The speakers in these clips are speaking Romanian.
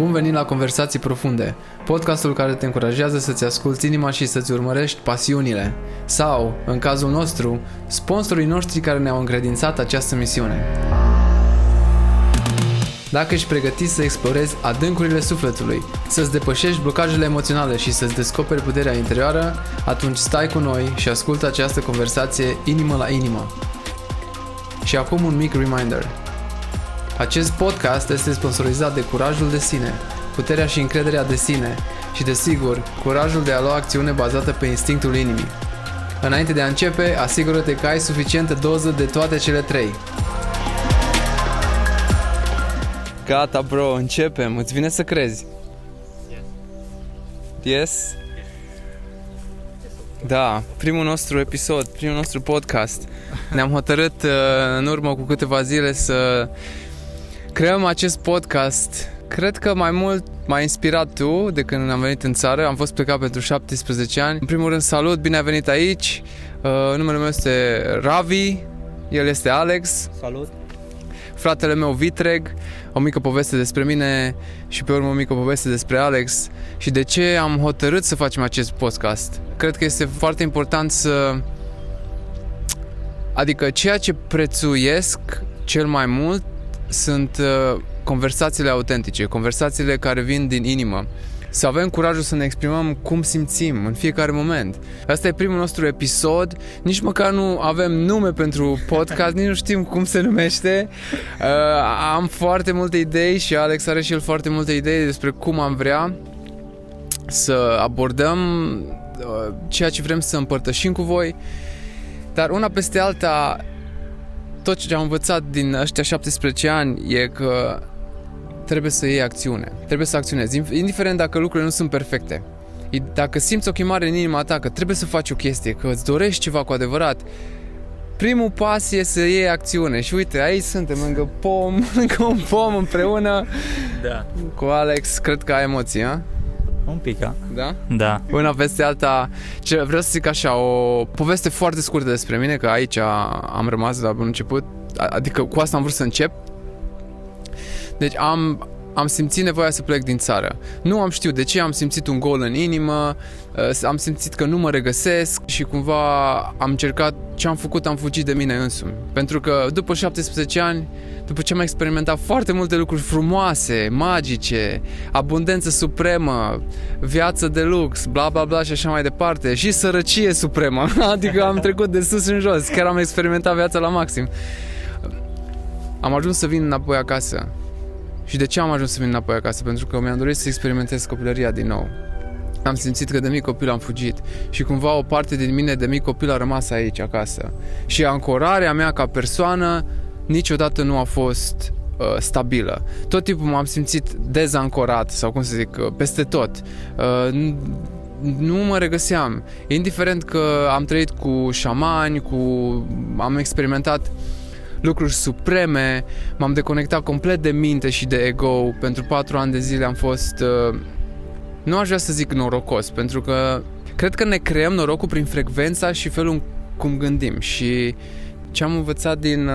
Bun venit la Conversații Profunde, podcastul care te încurajează să-ți asculti inima și să-ți urmărești pasiunile. Sau, în cazul nostru, sponsorii noștri care ne-au încredințat această misiune. Dacă ești pregătit să explorezi adâncurile sufletului, să-ți depășești blocajele emoționale și să-ți descoperi puterea interioară, atunci stai cu noi și ascultă această conversație inimă la inimă. Și acum un mic reminder – acest podcast este sponsorizat de curajul de sine, puterea și încrederea de sine și, desigur, curajul de a lua acțiune bazată pe instinctul inimii. Înainte de a începe, asigură-te că ai suficientă doză de toate cele trei. Gata, bro, începem. Îți vine să crezi? Yes? Yes? Da, primul nostru episod, primul nostru podcast. Ne-am hotărât uh, în urmă cu câteva zile să creăm acest podcast. Cred că mai mult m-a inspirat tu de când am venit în țară. Am fost plecat pentru 17 ani. În primul rând, salut, bine ai venit aici. Uh, numele meu este Ravi, el este Alex. Salut. Fratele meu Vitreg, o mică poveste despre mine și pe urmă o mică poveste despre Alex și de ce am hotărât să facem acest podcast. Cred că este foarte important să Adică ceea ce prețuiesc cel mai mult sunt uh, conversațiile autentice, conversațiile care vin din inimă. Să avem curajul să ne exprimăm cum simțim în fiecare moment. Asta e primul nostru episod. Nici măcar nu avem nume pentru podcast, nici nu știm cum se numește. Uh, am foarte multe idei și Alex are și el foarte multe idei despre cum am vrea să abordăm uh, ceea ce vrem să împărtășim cu voi. Dar una peste alta, tot ce am învățat din ăștia 17 ani e că trebuie să iei acțiune. Trebuie să acționezi, indiferent dacă lucrurile nu sunt perfecte. Dacă simți o chemare în inima ta că trebuie să faci o chestie, că îți dorești ceva cu adevărat, primul pas e să iei acțiune. Și uite, aici suntem lângă pom, lângă un pom împreună da. cu Alex. Cred că ai emoții, ha? Un pic, Da? Da. Una peste alta, ce, vreau să zic așa, o poveste foarte scurtă despre mine, că aici am rămas la bun început, adică cu asta am vrut să încep. Deci am, am simțit nevoia să plec din țară. Nu am știut de ce, am simțit un gol în inimă, uh, am simțit că nu mă regăsesc și cumva am încercat ce am făcut, am fugit de mine însumi. Pentru că după 17 ani, după ce am experimentat foarte multe lucruri frumoase, magice, abundență supremă, viață de lux, bla bla bla și așa mai departe, și sărăcie supremă, adică am trecut de sus în jos, chiar am experimentat viața la maxim. Am ajuns să vin înapoi acasă și de ce am ajuns să vin înapoi acasă? Pentru că mi-am dorit să experimentez copilăria din nou. Am simțit că de mic copil am fugit și cumva o parte din mine de mic copil a rămas aici, acasă. Și ancorarea mea ca persoană niciodată nu a fost uh, stabilă. Tot timpul m-am simțit dezancorat sau cum să zic, uh, peste tot. Uh, nu mă regăseam. Indiferent că am trăit cu șamani, cu am experimentat uh, lucruri supreme, m-am deconectat complet de minte și de ego. Pentru patru ani de zile am fost, uh, nu aș vrea să zic norocos, pentru că cred că ne creăm norocul prin frecvența și felul cum gândim și ce am învățat din uh,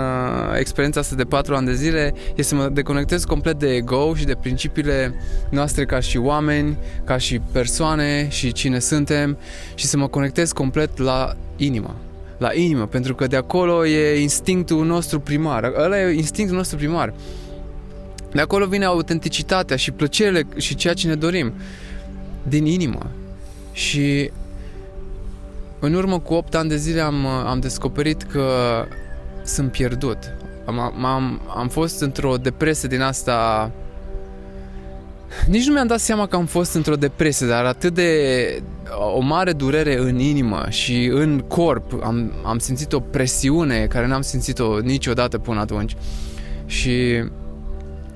experiența asta de patru ani de zile este să mă deconectez complet de ego și de principiile noastre ca și oameni, ca și persoane și cine suntem și să mă conectez complet la inimă la inimă, pentru că de acolo e instinctul nostru primar. Ăla e instinctul nostru primar. De acolo vine autenticitatea și plăcerile și ceea ce ne dorim. Din inimă. Și în urmă cu 8 ani de zile am, am descoperit că sunt pierdut. Am, am, am fost într-o depresie din asta nici nu mi-am dat seama că am fost într-o depresie, dar atât de o mare durere în inimă și în corp. Am, am simțit o presiune care n-am simțit-o niciodată până atunci. Și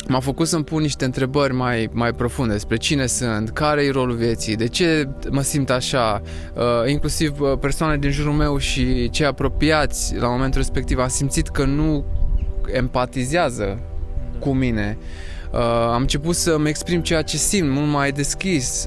m-a făcut să-mi pun niște întrebări mai, mai profunde despre cine sunt, care e rolul vieții, de ce mă simt așa, uh, inclusiv uh, persoane din jurul meu și cei apropiați la momentul respectiv. Am simțit că nu empatizează cu mine. Uh, am început să-mi exprim ceea ce simt mult mai deschis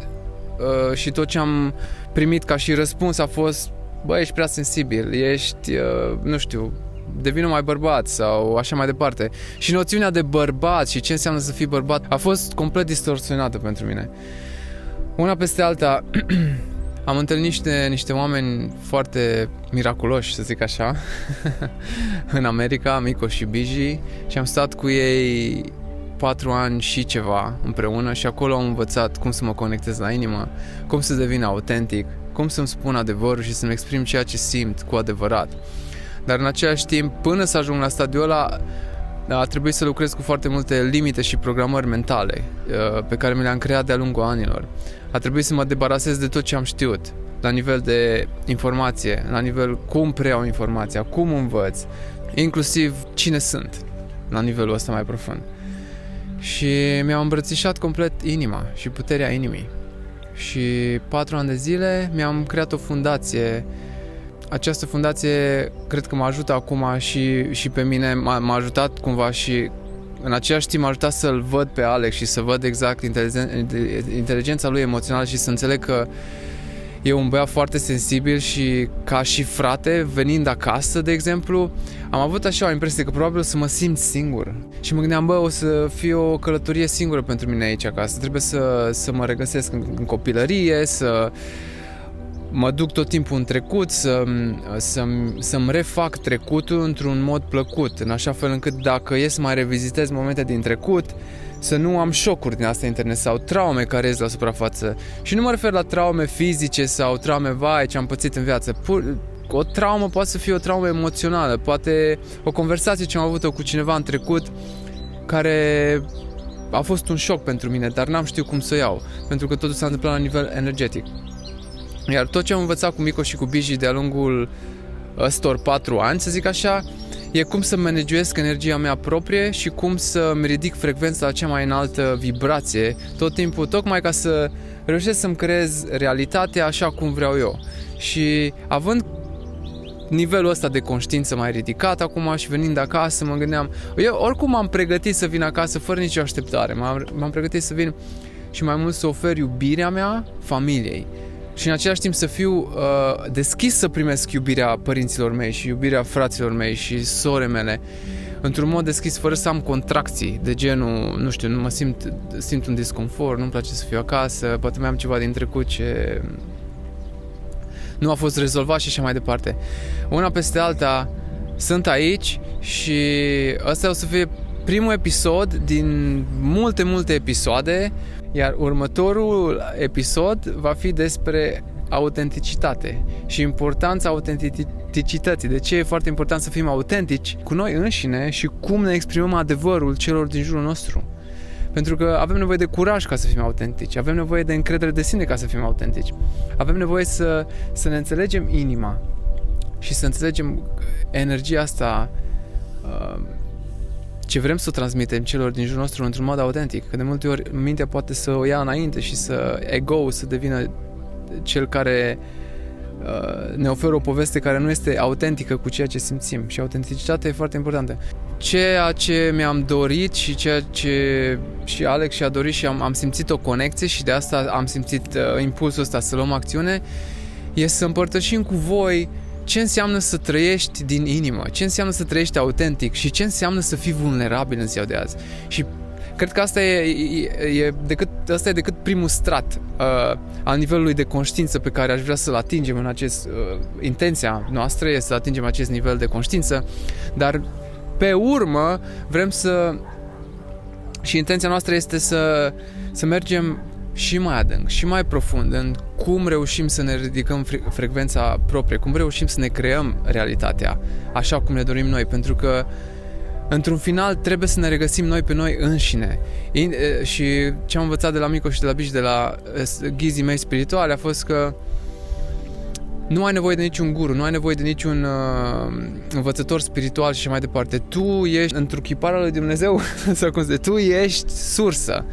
uh, și tot ce am primit ca și răspuns a fost bă, ești prea sensibil, ești, uh, nu știu, devină mai bărbat sau așa mai departe. Și noțiunea de bărbat și ce înseamnă să fii bărbat a fost complet distorsionată pentru mine. Una peste alta, am întâlnit niște, niște oameni foarte miraculoși, să zic așa, în America, Mico și Biji, și am stat cu ei patru ani și ceva împreună și acolo am învățat cum să mă conectez la inimă, cum să devin autentic, cum să-mi spun adevărul și să-mi exprim ceea ce simt cu adevărat. Dar în același timp, până să ajung la stadiul ăla, a trebuit să lucrez cu foarte multe limite și programări mentale uh, pe care mi le-am creat de-a lungul anilor. A trebuit să mă debarasez de tot ce am știut, la nivel de informație, la nivel cum preiau informația, cum învăț, inclusiv cine sunt, la nivelul ăsta mai profund. Și mi-au îmbrățișat complet inima și puterea inimii. Și patru ani de zile mi-am creat o fundație această fundație cred că mă ajută acum și, și pe mine, m-a, m-a ajutat cumva și în același timp m-a ajutat să-l văd pe Alex și să văd exact inteligen, inteligența lui emoțională și să înțeleg că e un băiat foarte sensibil și ca și frate, venind acasă, de exemplu, am avut așa o impresie că probabil o să mă simt singur. Și mă gândeam, bă, o să fie o călătorie singură pentru mine aici acasă. Trebuie să, să mă regăsesc în, în copilărie, să mă duc tot timpul în trecut, să, să, să-mi refac trecutul într-un mod plăcut, în așa fel încât dacă e să mai revizitez momente din trecut, să nu am șocuri din asta internet sau traume care ies la suprafață. Și nu mă refer la traume fizice sau traume, vai, ce am pățit în viață. Pur, o traumă poate să fie o traumă emoțională, poate o conversație ce am avut-o cu cineva în trecut care a fost un șoc pentru mine, dar n-am știut cum să o iau, pentru că totul s-a întâmplat la nivel energetic. Iar tot ce am învățat cu Mico și cu Biji de-a lungul ăstor patru ani, să zic așa, e cum să managuesc energia mea proprie și cum să-mi ridic frecvența la cea mai înaltă vibrație tot timpul, tocmai ca să reușesc să-mi creez realitatea așa cum vreau eu. Și având nivelul ăsta de conștiință mai ridicat acum și venind acasă mă gândeam, eu oricum m-am pregătit să vin acasă fără nicio așteptare, m-am, m-am pregătit să vin și mai mult să ofer iubirea mea familiei și în același timp să fiu uh, deschis să primesc iubirea părinților mei și iubirea fraților mei și sore mele într-un mod deschis, fără să am contracții de genul, nu știu, nu mă simt, simt un disconfort, nu-mi place să fiu acasă, poate mai am ceva din trecut ce nu a fost rezolvat și așa mai departe. Una peste alta sunt aici și ăsta o să fie primul episod din multe, multe episoade iar următorul episod va fi despre autenticitate și importanța autenticității. De ce e foarte important să fim autentici cu noi înșine și cum ne exprimăm adevărul celor din jurul nostru. Pentru că avem nevoie de curaj ca să fim autentici, avem nevoie de încredere de sine ca să fim autentici, avem nevoie să, să ne înțelegem inima și să înțelegem energia asta uh, ce vrem să transmitem celor din jurul nostru într-un mod autentic. Că de multe ori mintea poate să o ia înainte și să ego să devină cel care uh, ne oferă o poveste care nu este autentică cu ceea ce simțim și autenticitatea e foarte importantă. Ceea ce mi-am dorit și ceea ce și Alex și-a dorit și am, am simțit o conexie și de asta am simțit uh, impulsul ăsta să luăm acțiune, e să împărtășim cu voi uh, ce înseamnă să trăiești din inimă, ce înseamnă să trăiești autentic? Și ce înseamnă să fii vulnerabil în ziua de azi. Și cred că asta e, e, e decât, asta e decât primul strat uh, al nivelului de conștiință pe care aș vrea să-l atingem în acest... Uh, intenția noastră este să atingem acest nivel de conștiință, dar pe urmă vrem să... Și intenția noastră este să, să mergem și mai adânc, și mai profund în cum reușim să ne ridicăm fre- frecvența proprie, cum reușim să ne creăm realitatea așa cum ne dorim noi, pentru că într-un final trebuie să ne regăsim noi pe noi înșine. In, și ce am învățat de la Mico și de la Bici, de la ghizii mei spirituale, a fost că nu ai nevoie de niciun guru, nu ai nevoie de niciun uh, învățător spiritual și mai departe. Tu ești întruchiparea lui Dumnezeu, sau cum se tu ești sursă.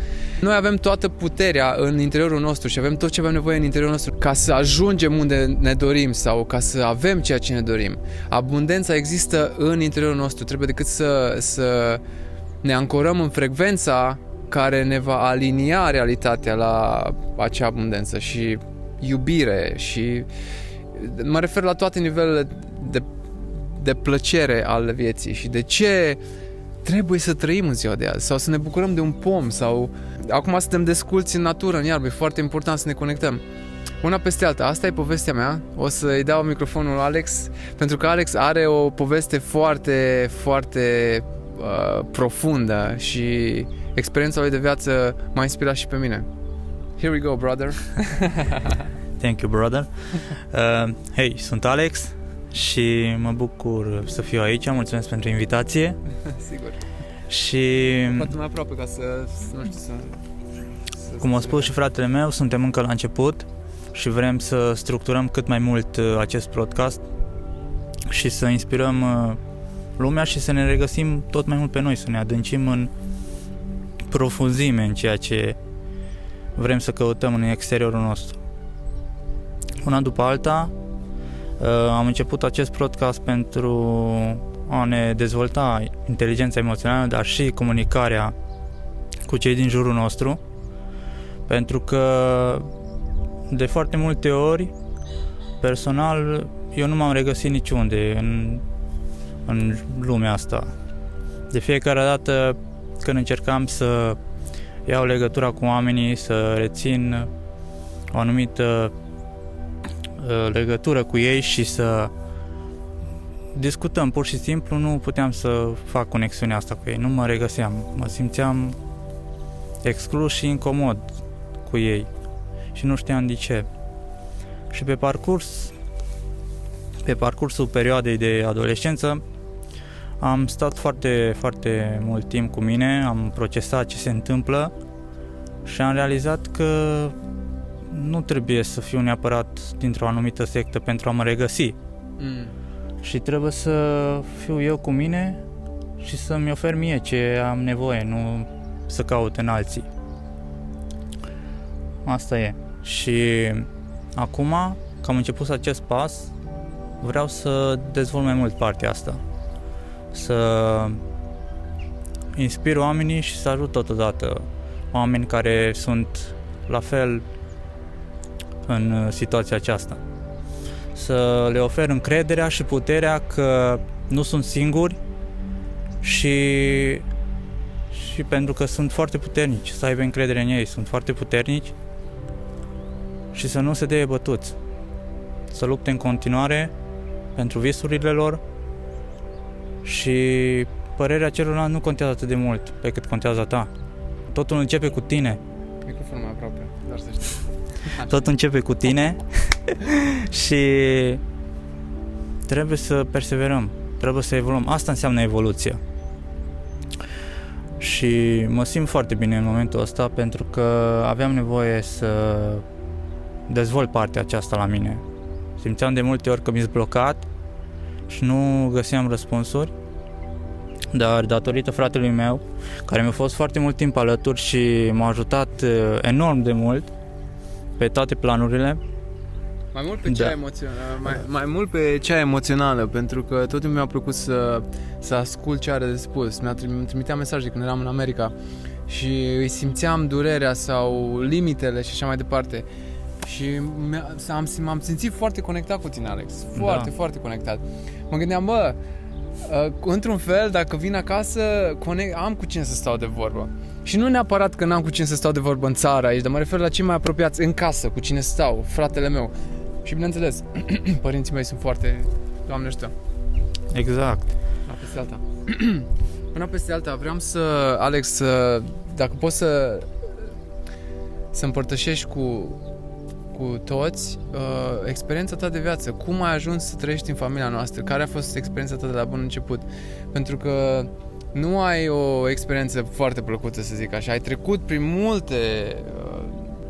Noi avem toată puterea în interiorul nostru și avem tot ce avem nevoie în interiorul nostru ca să ajungem unde ne dorim sau ca să avem ceea ce ne dorim. Abundența există în interiorul nostru, trebuie decât să, să ne ancorăm în frecvența care ne va alinia realitatea la acea abundență și iubire și mă refer la toate nivelele de, de plăcere al vieții și de ce trebuie să trăim în ziua de azi sau să ne bucurăm de un pom sau acum suntem desculți în natură, în iarbă, e foarte important să ne conectăm. Una peste alta, asta e povestea mea. O să-i dau microfonul Alex, pentru că Alex are o poveste foarte, foarte uh, profundă și experiența lui de viață m-a inspirat și pe mine. Here we go, brother. Thank you, brother. Uh, hey, sunt Alex și mă bucur să fiu aici. Mulțumesc pentru invitație. Sigur. Și... Poate mai aproape ca să, nu știu, să... să cum a spus și fratele meu, suntem încă la început și vrem să structurăm cât mai mult uh, acest podcast și să inspirăm uh, lumea și să ne regăsim tot mai mult pe noi, să ne adâncim în profunzime în ceea ce vrem să căutăm în exteriorul nostru. Una după alta, uh, am început acest podcast pentru a ne dezvolta inteligența emoțională, dar și comunicarea cu cei din jurul nostru, pentru că de foarte multe ori, personal, eu nu m-am regăsit niciunde în, în lumea asta. De fiecare dată când încercam să iau legătura cu oamenii, să rețin o anumită uh, legătură cu ei și să discutăm pur și simplu, nu puteam să fac conexiunea asta cu ei, nu mă regăseam, mă simțeam exclus și incomod cu ei. Și nu știam de ce. Și pe parcurs, pe parcursul perioadei de adolescență, am stat foarte, foarte mult timp cu mine, am procesat ce se întâmplă și am realizat că nu trebuie să fiu neapărat dintr-o anumită sectă pentru a mă regăsi. Mm. Și trebuie să fiu eu cu mine și să-mi ofer mie ce am nevoie, nu să caut în alții. Asta e. Și acum, că am început acest pas, vreau să dezvolt mai mult partea asta. Să inspir oamenii și să ajut totodată oameni care sunt la fel în situația aceasta. Să le ofer încrederea și puterea că nu sunt singuri și și pentru că sunt foarte puternici, să aibă încredere în ei, sunt foarte puternici și să nu se dea bătuți. Să lupte în continuare pentru visurile lor și părerea celorlalți nu contează atât de mult pe cât contează ta. Totul începe cu tine. Microfonul mai aproape, doar să știi. Totul începe cu tine și trebuie să perseverăm, trebuie să evoluăm. Asta înseamnă evoluția. Și mă simt foarte bine în momentul ăsta pentru că aveam nevoie să dezvolt partea aceasta la mine. Simțeam de multe ori că mi-s blocat și nu găseam răspunsuri, dar datorită fratelui meu, care mi-a fost foarte mult timp alături și m-a ajutat uh, enorm de mult pe toate planurile, mai mult pe cea da. emoțională, mai, mai mult pe cea emoțională, pentru că tot timpul mi-a plăcut să, să ascult ce are de spus. Mi-a trimitea mesaje când eram în America și îi simțeam durerea sau limitele și așa mai departe. Și am, m-am simțit foarte conectat cu tine, Alex. Foarte, da. foarte conectat. Mă gândeam, bă, uh, într-un fel, dacă vin acasă, conect, am cu cine să stau de vorbă. Și nu neapărat că n-am cu cine să stau de vorbă în țară aici, dar mă refer la cei mai apropiați în casă, cu cine stau, fratele meu. Și bineînțeles, părinții mei sunt foarte, Doamne ajută. Exact. Una peste alta. Una peste alta, vreau să, Alex, să, dacă poți să să împărtășești cu cu toți uh, experiența ta de viață. Cum ai ajuns să trăiești în familia noastră? Care a fost experiența ta de la bun început? Pentru că nu ai o experiență foarte plăcută, să zic așa. Ai trecut prin multe uh,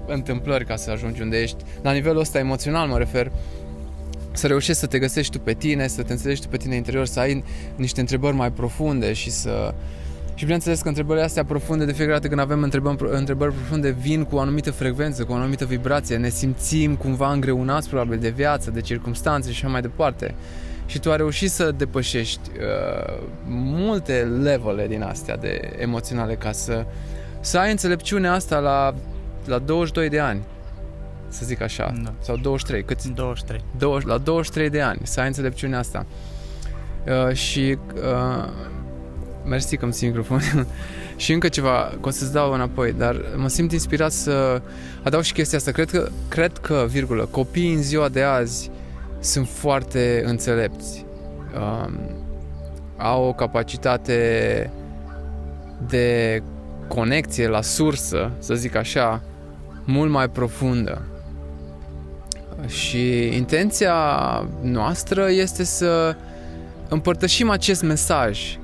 întâmplări ca să ajungi unde ești. La nivelul ăsta emoțional mă refer. Să reușești să te găsești tu pe tine, să te înțelegi tu pe tine interior, să ai niște întrebări mai profunde și să și bineînțeles că întrebările astea profunde, de fiecare dată când avem întrebări, întrebări profunde, vin cu o anumită frecvență, cu o anumită vibrație. Ne simțim cumva îngreunați probabil de viață, de circumstanțe și așa mai departe. Și tu ai reușit să depășești uh, multe levele din astea de emoționale ca să, să ai înțelepciunea asta la, la 22 de ani să zic așa, da. sau 23, cât? 23. 20, la 23 de ani, să ai înțelepciunea asta. Uh, și uh, mersi că îmi ții microfon. și încă ceva, că o să-ți dau înapoi, dar mă simt inspirat să adaug și chestia asta. Cred că, cred că virgulă, copiii în ziua de azi sunt foarte înțelepți. Uh, au o capacitate de conexie la sursă, să zic așa, mult mai profundă. Și intenția noastră este să împărtășim acest mesaj.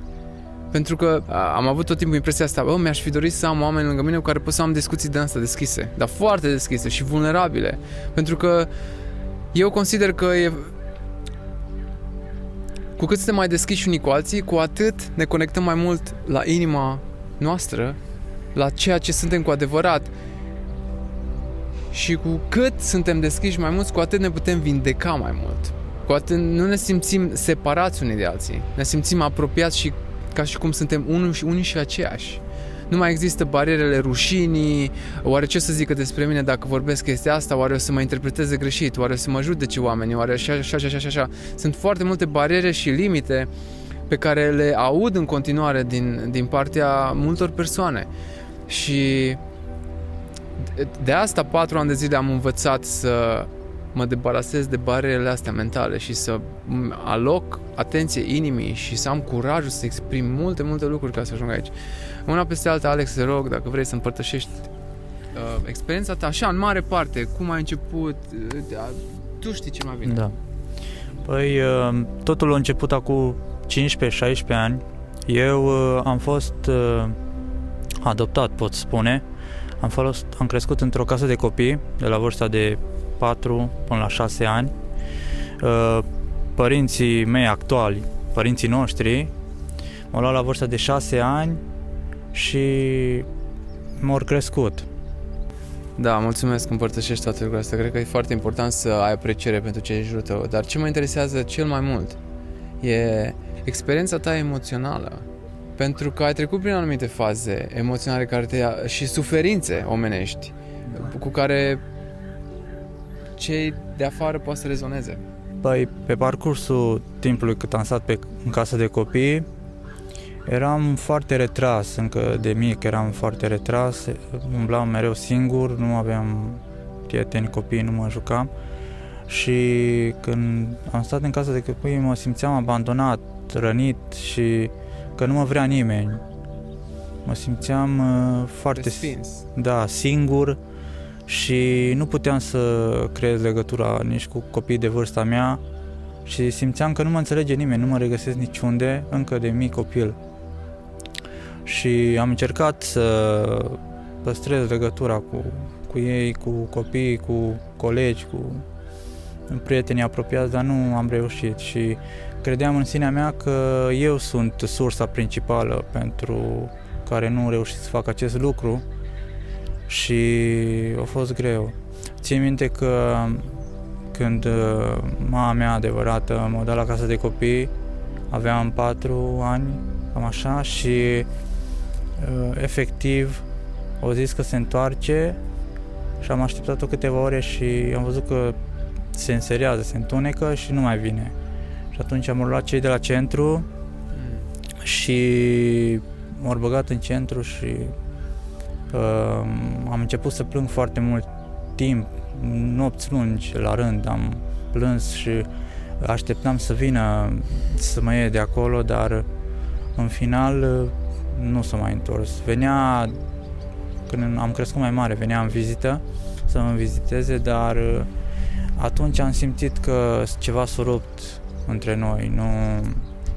Pentru că am avut tot timpul impresia asta, bă, mi-aș fi dorit să am oameni lângă mine cu care pot să am discuții de asta deschise, dar foarte deschise și vulnerabile. Pentru că eu consider că e, cu cât suntem mai deschiși unii cu alții, cu atât ne conectăm mai mult la inima noastră, la ceea ce suntem cu adevărat. Și cu cât suntem deschiși mai mulți, cu atât ne putem vindeca mai mult. Cu atât nu ne simțim separați unii de alții. Ne simțim apropiați și ca și cum suntem unii și, unii și aceiași. Nu mai există barierele rușinii, oare ce să zică despre mine dacă vorbesc chestia asta, oare o să mă interpreteze greșit, oare o să mă judece oamenii, oare așa, așa, așa, așa, așa. Sunt foarte multe bariere și limite pe care le aud în continuare din, din partea multor persoane. Și de asta patru ani de zile am învățat să mă debarasez de barierele astea mentale și să aloc atenție inimii și să am curajul să exprim multe, multe lucruri ca să ajung aici. Una peste alta, Alex, te rog, dacă vrei să împărtășești uh, experiența ta, așa, în mare parte, cum ai început, uh, tu știi ce mai bine. Da. Păi, uh, totul a început acum 15-16 ani. Eu uh, am fost uh, adoptat, pot spune. Am, fost, am crescut într-o casă de copii de la vârsta de 4 până la 6 ani. Uh, părinții mei actuali, părinții noștri, m-au luat la vârsta de 6 ani și m-au crescut. Da, mulțumesc că împărtășești toate lucrurile astea. Cred că e foarte important să ai apreciere pentru ce e jurul tău. Dar ce mă interesează cel mai mult e experiența ta emoțională. Pentru că ai trecut prin anumite faze emoționale care te ia, și suferințe omenești cu care cei de afară poate să rezoneze. Păi, pe parcursul timpului cât am stat pe, în casă de copii, eram foarte retras, încă de mic eram foarte retras, umblam mereu singur, nu aveam prieteni, copii, nu mă jucam și când am stat în casă de copii mă simțeam abandonat, rănit și că nu mă vrea nimeni. Mă simțeam uh, foarte Respins. da, singur și nu puteam să creez legătura nici cu copii de vârsta mea și simțeam că nu mă înțelege nimeni, nu mă regăsesc niciunde, încă de mic copil. Și am încercat să păstrez legătura cu, cu ei, cu copii, cu colegi, cu prietenii apropiați, dar nu am reușit și credeam în sinea mea că eu sunt sursa principală pentru care nu reușit să fac acest lucru și a fost greu. Țin minte că când uh, mama mea adevărată m-a dat la casă de copii, aveam patru ani, cam așa, și uh, efectiv au zis că se întoarce și am așteptat-o câteva ore și am văzut că se înserează, se întunecă și nu mai vine. Și atunci am luat cei de la centru mm. și m-au băgat în centru și uh, am început să plâng foarte mult timp, nopți lungi la rând, am plâns și așteptam să vină să mă iei de acolo, dar în final nu s-a mai întors. Venea, când am crescut mai mare, venea în vizită să mă viziteze, dar atunci am simțit că ceva s-a rupt între noi, nu,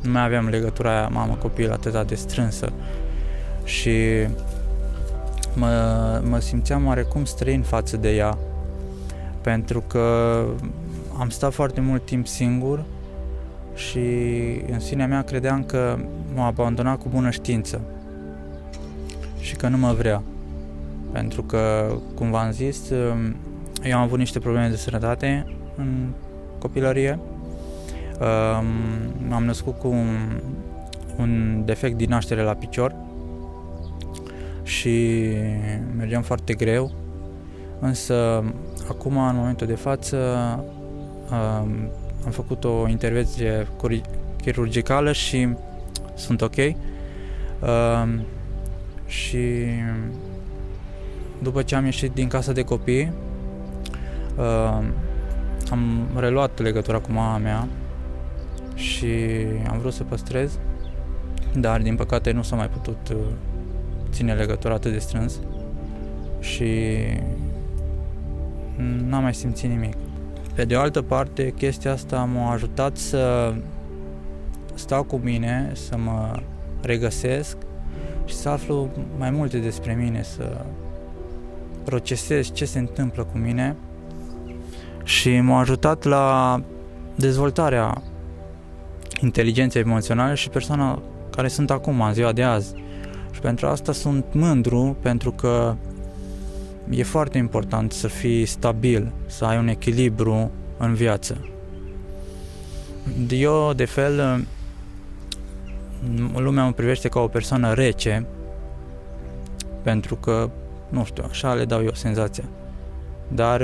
nu mai aveam legătura aia mamă-copil atât de strânsă. Și mă, mă simțeam oarecum străin față de ea pentru că am stat foarte mult timp singur și în sinea mea credeam că m-a abandonat cu bună știință și că nu mă vrea. Pentru că, cum v-am zis, eu am avut niște probleme de sănătate în copilărie. Um, am născut cu un, un defect din naștere la picior și mergeam foarte greu. Însă, acum, în momentul de față, um, am făcut o intervenție chirurgicală și sunt ok. Uh, și după ce am ieșit din casa de copii, uh, am reluat legătura cu mama mea și am vrut să păstrez, dar din păcate nu s-a mai putut uh, ține legătura atât de strâns și n-am mai simțit nimic. Pe de o altă parte, chestia asta m-a ajutat să stau cu mine, să mă regăsesc și să aflu mai multe despre mine, să procesez ce se întâmplă cu mine și m-a ajutat la dezvoltarea inteligenței emoționale și persoana care sunt acum, în ziua de azi. Și pentru asta sunt mândru, pentru că e foarte important să fii stabil, să ai un echilibru în viață. Eu, de fel, lumea mă privește ca o persoană rece, pentru că, nu știu, așa le dau eu senzația. Dar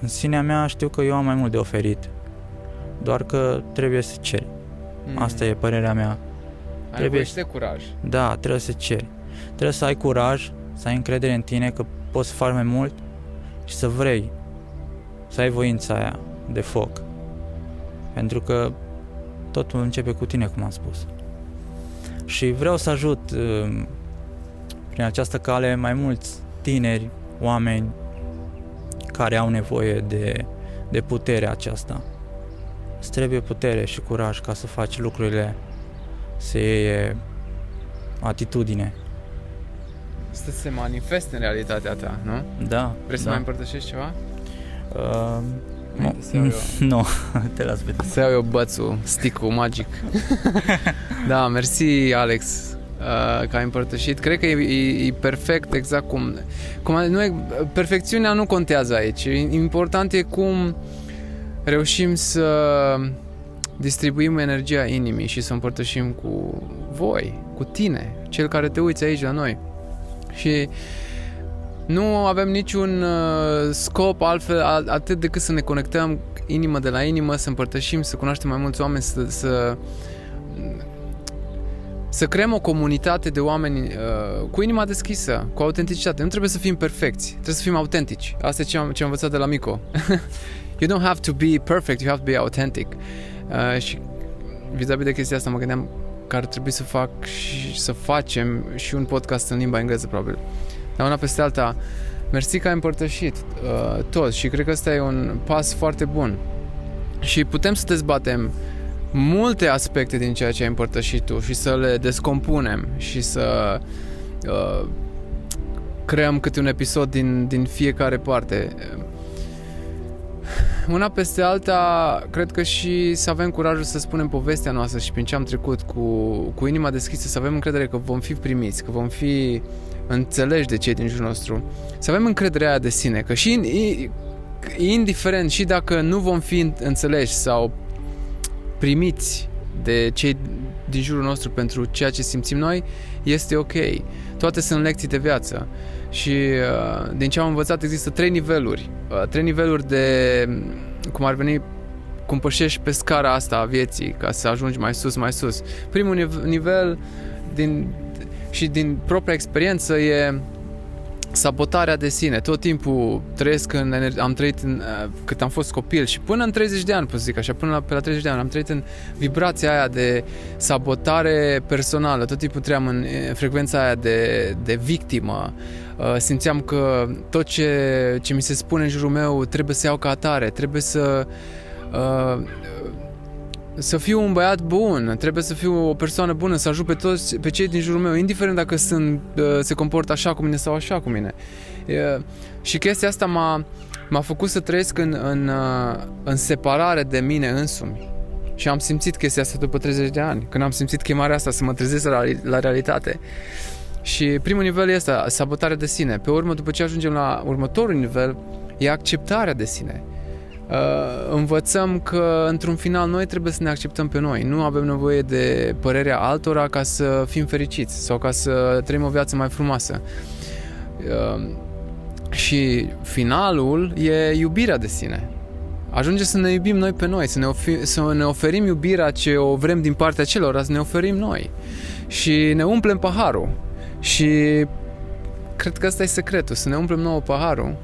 în sinea mea știu că eu am mai mult de oferit, doar că trebuie să ceri. Mm. Asta e părerea mea. Ai trebuie să... de curaj. Da, trebuie să ceri. Trebuie să ai curaj, să ai încredere în tine că poți să faci mai mult și să vrei, să ai voința aia de foc. Pentru că totul începe cu tine, cum am spus. Și vreau să ajut uh, prin această cale mai mulți tineri, oameni care au nevoie de, de puterea aceasta. Îți trebuie putere și curaj ca să faci lucrurile să iei atitudine. Să se manifeste în realitatea ta, nu? Da. Vrei să da. mai împărtășești ceva? Uh, nu, nu, te las pe Să iau eu bățul, stick magic. da, mersi Alex uh, că ai împărtășit. Cred că e, e, e perfect exact cum... cum nu e, perfecțiunea nu contează aici. Important e cum reușim să distribuim energia inimii și să împărtășim cu voi, cu tine, cel care te uiți aici la noi. Și nu avem niciun uh, scop altfel atât decât să ne conectăm inimă de la inimă, să împărtășim, să cunoaștem mai mulți oameni, să, să să creăm o comunitate de oameni uh, cu inima deschisă, cu autenticitate. Nu trebuie să fim perfecți, trebuie să fim autentici. Asta e ce am, ce am învățat de la Mico. you don't have to be perfect, you have to be authentic. Uh, și vis-a-vis de chestia asta mă gândeam că ar trebui să fac și să facem și un podcast în limba engleză, probabil. Dar una peste alta, mersi că ai împărtășit uh, tot și cred că ăsta e un pas foarte bun. Și putem să dezbatem multe aspecte din ceea ce ai împărtășit tu și să le descompunem și să uh, creăm câte un episod din, din fiecare parte una peste alta, cred că și să avem curajul să spunem povestea noastră și prin ce am trecut cu, cu inima deschisă, să avem încredere că vom fi primiți, că vom fi înțeleși de cei din jurul nostru, să avem încrederea aia de sine, că și indiferent și dacă nu vom fi înțeleși sau primiți de cei din jurul nostru pentru ceea ce simțim noi, este ok. Toate sunt lecții de viață. Și uh, din ce am învățat există trei niveluri. Uh, trei niveluri de, cum ar veni, cum pășești pe scara asta a vieții ca să ajungi mai sus, mai sus. Primul nivel din, și din propria experiență e sabotarea de sine. Tot timpul trăiesc în ener- am trăit în, uh, cât am fost copil și până în 30 de ani, pot să zic așa, până la, pe la 30 de ani am trăit în vibrația aia de sabotare personală. Tot timpul trăiam în frecvența aia de, de victimă. Uh, simțeam că tot ce, ce mi se spune în jurul meu trebuie să iau ca atare, trebuie să uh, să fiu un băiat bun, trebuie să fiu o persoană bună, să ajut pe toți, pe cei din jurul meu, indiferent dacă sunt, uh, se comportă așa cu mine sau așa cu mine. Și chestia asta m-a, m-a făcut să trăiesc în, în, uh, în separare de mine însumi. Și am simțit chestia asta după 30 de ani, când am simțit chemarea asta să mă trezesc la, la realitate. Și primul nivel este sabotarea de sine. Pe urmă, după ce ajungem la următorul nivel, e acceptarea de sine uh, învățăm că într-un final noi trebuie să ne acceptăm pe noi. Nu avem nevoie de părerea altora ca să fim fericiți sau ca să trăim o viață mai frumoasă. Uh, și finalul e iubirea de sine. Ajunge să ne iubim noi pe noi, să ne, ofi- să ne oferim iubirea ce o vrem din partea celor, să ne oferim noi. Și ne umplem paharul. Și cred că ăsta e secretul, să ne umplem nouă paharul.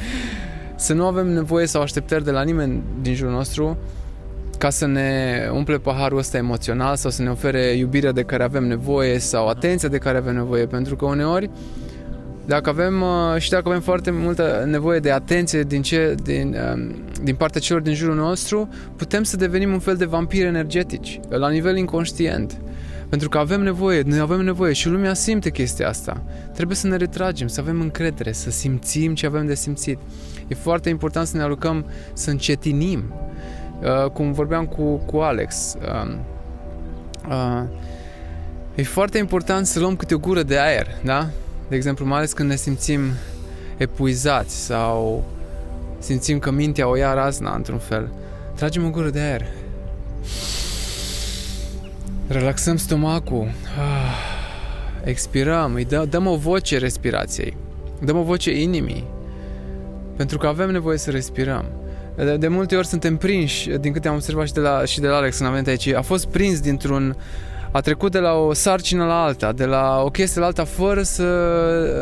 să nu avem nevoie sau așteptări de la nimeni din jurul nostru ca să ne umple paharul ăsta emoțional sau să ne ofere iubirea de care avem nevoie sau atenția de care avem nevoie, pentru că uneori dacă avem uh, și dacă avem foarte multă nevoie de atenție din, ce, din, um, din partea celor din jurul nostru, putem să devenim un fel de vampiri energetici, la nivel inconștient. Pentru că avem nevoie, noi avem nevoie și lumea simte chestia asta. Trebuie să ne retragem, să avem încredere, să simțim ce avem de simțit. E foarte important să ne alucăm, să încetinim. Uh, cum vorbeam cu, cu Alex, uh, uh, e foarte important să luăm câte o gură de aer, da? De exemplu, mai ales când ne simțim epuizați sau simțim că mintea o ia razna într-un fel. Tragem o gură de aer. Relaxăm stomacul. Expirăm, îi dă, dăm o voce respirației. Dăm o voce inimii. Pentru că avem nevoie să respirăm. De, de multe ori suntem prinși, din câte am observat și de la, și de la Alex când am venit aici, a fost prins dintr-un a trecut de la o sarcină la alta, de la o chestie la alta, fără să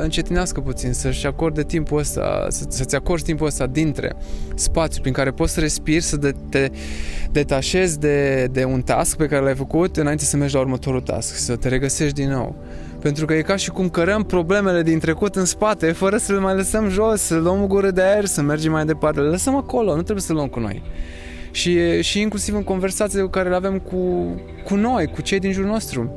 încetinească puțin, să-și acorde timpul ăsta, să, să-ți acorzi timpul ăsta dintre spațiu prin care poți să respiri, să de, te detașezi de, de un task pe care l-ai făcut înainte să mergi la următorul task, să te regăsești din nou. Pentru că e ca și cum cărăm problemele din trecut în spate, fără să le mai lăsăm jos, să luăm o gură de aer, să mergem mai departe. Le lăsăm acolo, nu trebuie să le luăm cu noi. Și, și inclusiv în conversațiile pe care le avem cu, cu noi, cu cei din jurul nostru.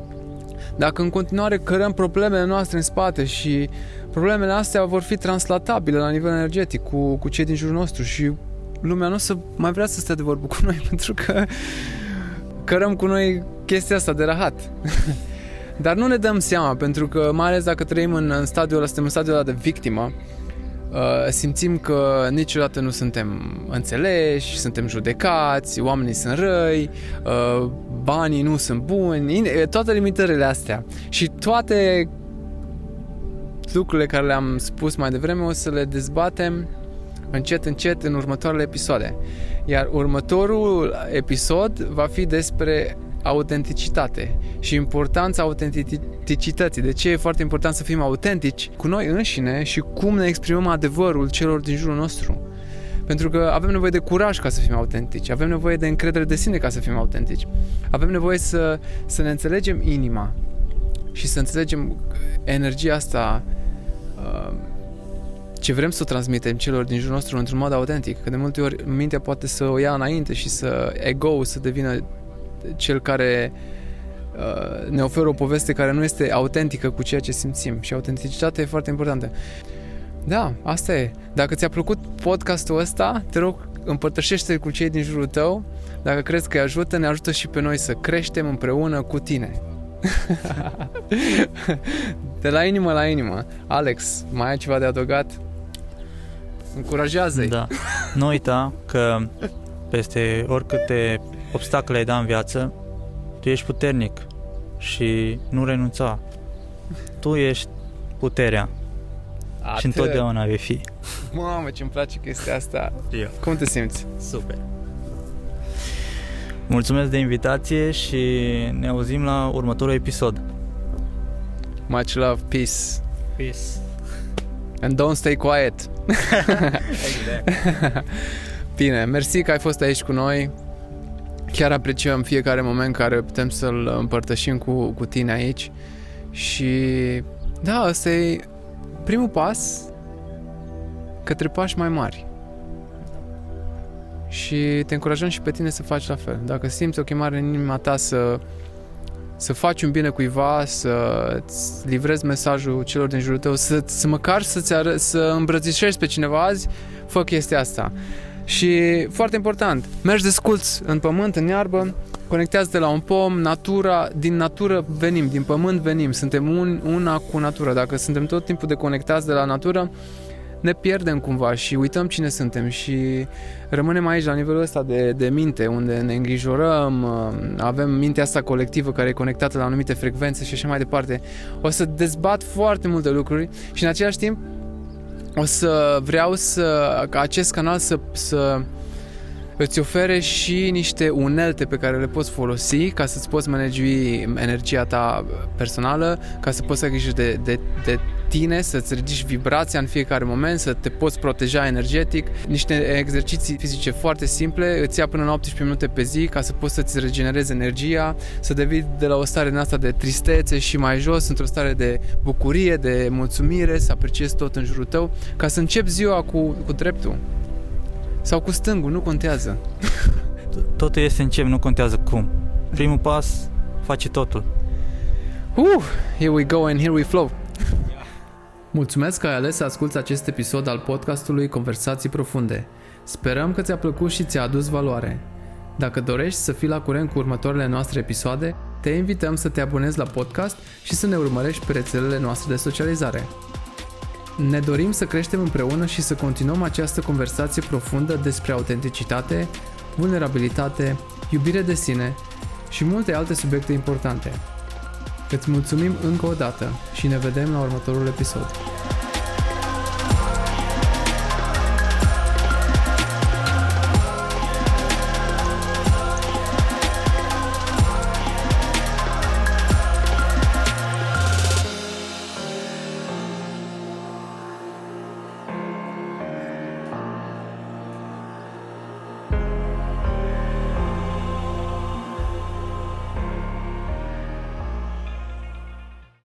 Dacă în continuare cărăm problemele noastre în spate și problemele astea vor fi translatabile la nivel energetic cu, cu cei din jurul nostru și lumea nu o să mai vrea să stea de vorbă cu noi pentru că cărăm cu noi chestia asta de rahat. Dar nu ne dăm seama, pentru că mai ales dacă trăim în, în stadiul ăla, suntem în stadiul ăla de victimă, uh, simțim că niciodată nu suntem înțeleși, suntem judecați, oamenii sunt răi, uh, banii nu sunt buni, toate limitările astea. Și toate lucrurile care le-am spus mai devreme o să le dezbatem încet, încet în următoarele episoade. Iar următorul episod va fi despre autenticitate și importanța autenticității. De ce e foarte important să fim autentici cu noi înșine și cum ne exprimăm adevărul celor din jurul nostru. Pentru că avem nevoie de curaj ca să fim autentici, avem nevoie de încredere de sine ca să fim autentici, avem nevoie să, să ne înțelegem inima și să înțelegem energia asta uh, ce vrem să o transmitem celor din jurul nostru într-un mod autentic. Că de multe ori mintea poate să o ia înainte și să ego să devină cel care uh, ne oferă o poveste care nu este autentică cu ceea ce simțim și autenticitatea e foarte importantă. Da, asta e. Dacă ți-a plăcut podcastul ăsta, te rog, împărtășește cu cei din jurul tău. Dacă crezi că îi ajută, ne ajută și pe noi să creștem împreună cu tine. de la inimă la inimă. Alex, mai ai ceva de adăugat? Încurajează-i. Da. Nu uita că peste oricâte obstacole ai da în viață, tu ești puternic și nu renunța. Tu ești puterea. Atât. Și întotdeauna vei fi. Mamă, ce-mi place chestia asta. Eu. Cum te simți? Super. Mulțumesc de invitație și ne auzim la următorul episod. Much love, peace. Peace. And don't stay quiet. exact. Bine, mersi că ai fost aici cu noi. Chiar apreciem fiecare moment care putem să-l împărtășim cu, cu tine aici. Și da, ăsta e primul pas către pași mai mari. Și te încurajăm și pe tine să faci la fel. Dacă simți o chemare în inima ta să, să faci un bine cuiva, să livrezi mesajul celor din jurul tău, să, să măcar să-ți ară, să îmbrățișezi pe cineva azi, fă chestia asta. Și foarte important, mergi de sculți în pământ, în iarbă, conectează la un pom, natura, din natură venim, din pământ venim, suntem un, una cu natura. Dacă suntem tot timpul deconectați de la natură, ne pierdem cumva și uităm cine suntem și rămânem aici la nivelul ăsta de, de minte, unde ne îngrijorăm, avem mintea asta colectivă care e conectată la anumite frecvențe și așa mai departe. O să dezbat foarte multe lucruri și în același timp o să vreau să, ca acest canal să, să, îți ofere și niște unelte pe care le poți folosi ca să-ți poți managui energia ta personală, ca să poți să ai grijă de, de, de tine, să-ți ridici vibrația în fiecare moment, să te poți proteja energetic. Niște exerciții fizice foarte simple, îți ia până la 18 minute pe zi ca să poți să-ți regenerezi energia, să devii de la o stare din asta de tristețe și mai jos, într-o stare de bucurie, de mulțumire, să apreciezi tot în jurul tău, ca să începi ziua cu, cu dreptul. Sau cu stângul, nu contează. Totul este încep, nu contează cum. Primul pas face totul. Uh, here we go and here we flow. Mulțumesc că ai ales să asculti acest episod al podcastului Conversații Profunde. Sperăm că ți-a plăcut și ți-a adus valoare. Dacă dorești să fii la curent cu următoarele noastre episoade, te invităm să te abonezi la podcast și să ne urmărești pe rețelele noastre de socializare. Ne dorim să creștem împreună și să continuăm această conversație profundă despre autenticitate, vulnerabilitate, iubire de sine și multe alte subiecte importante. Îți mulțumim încă o dată și ne vedem la următorul episod.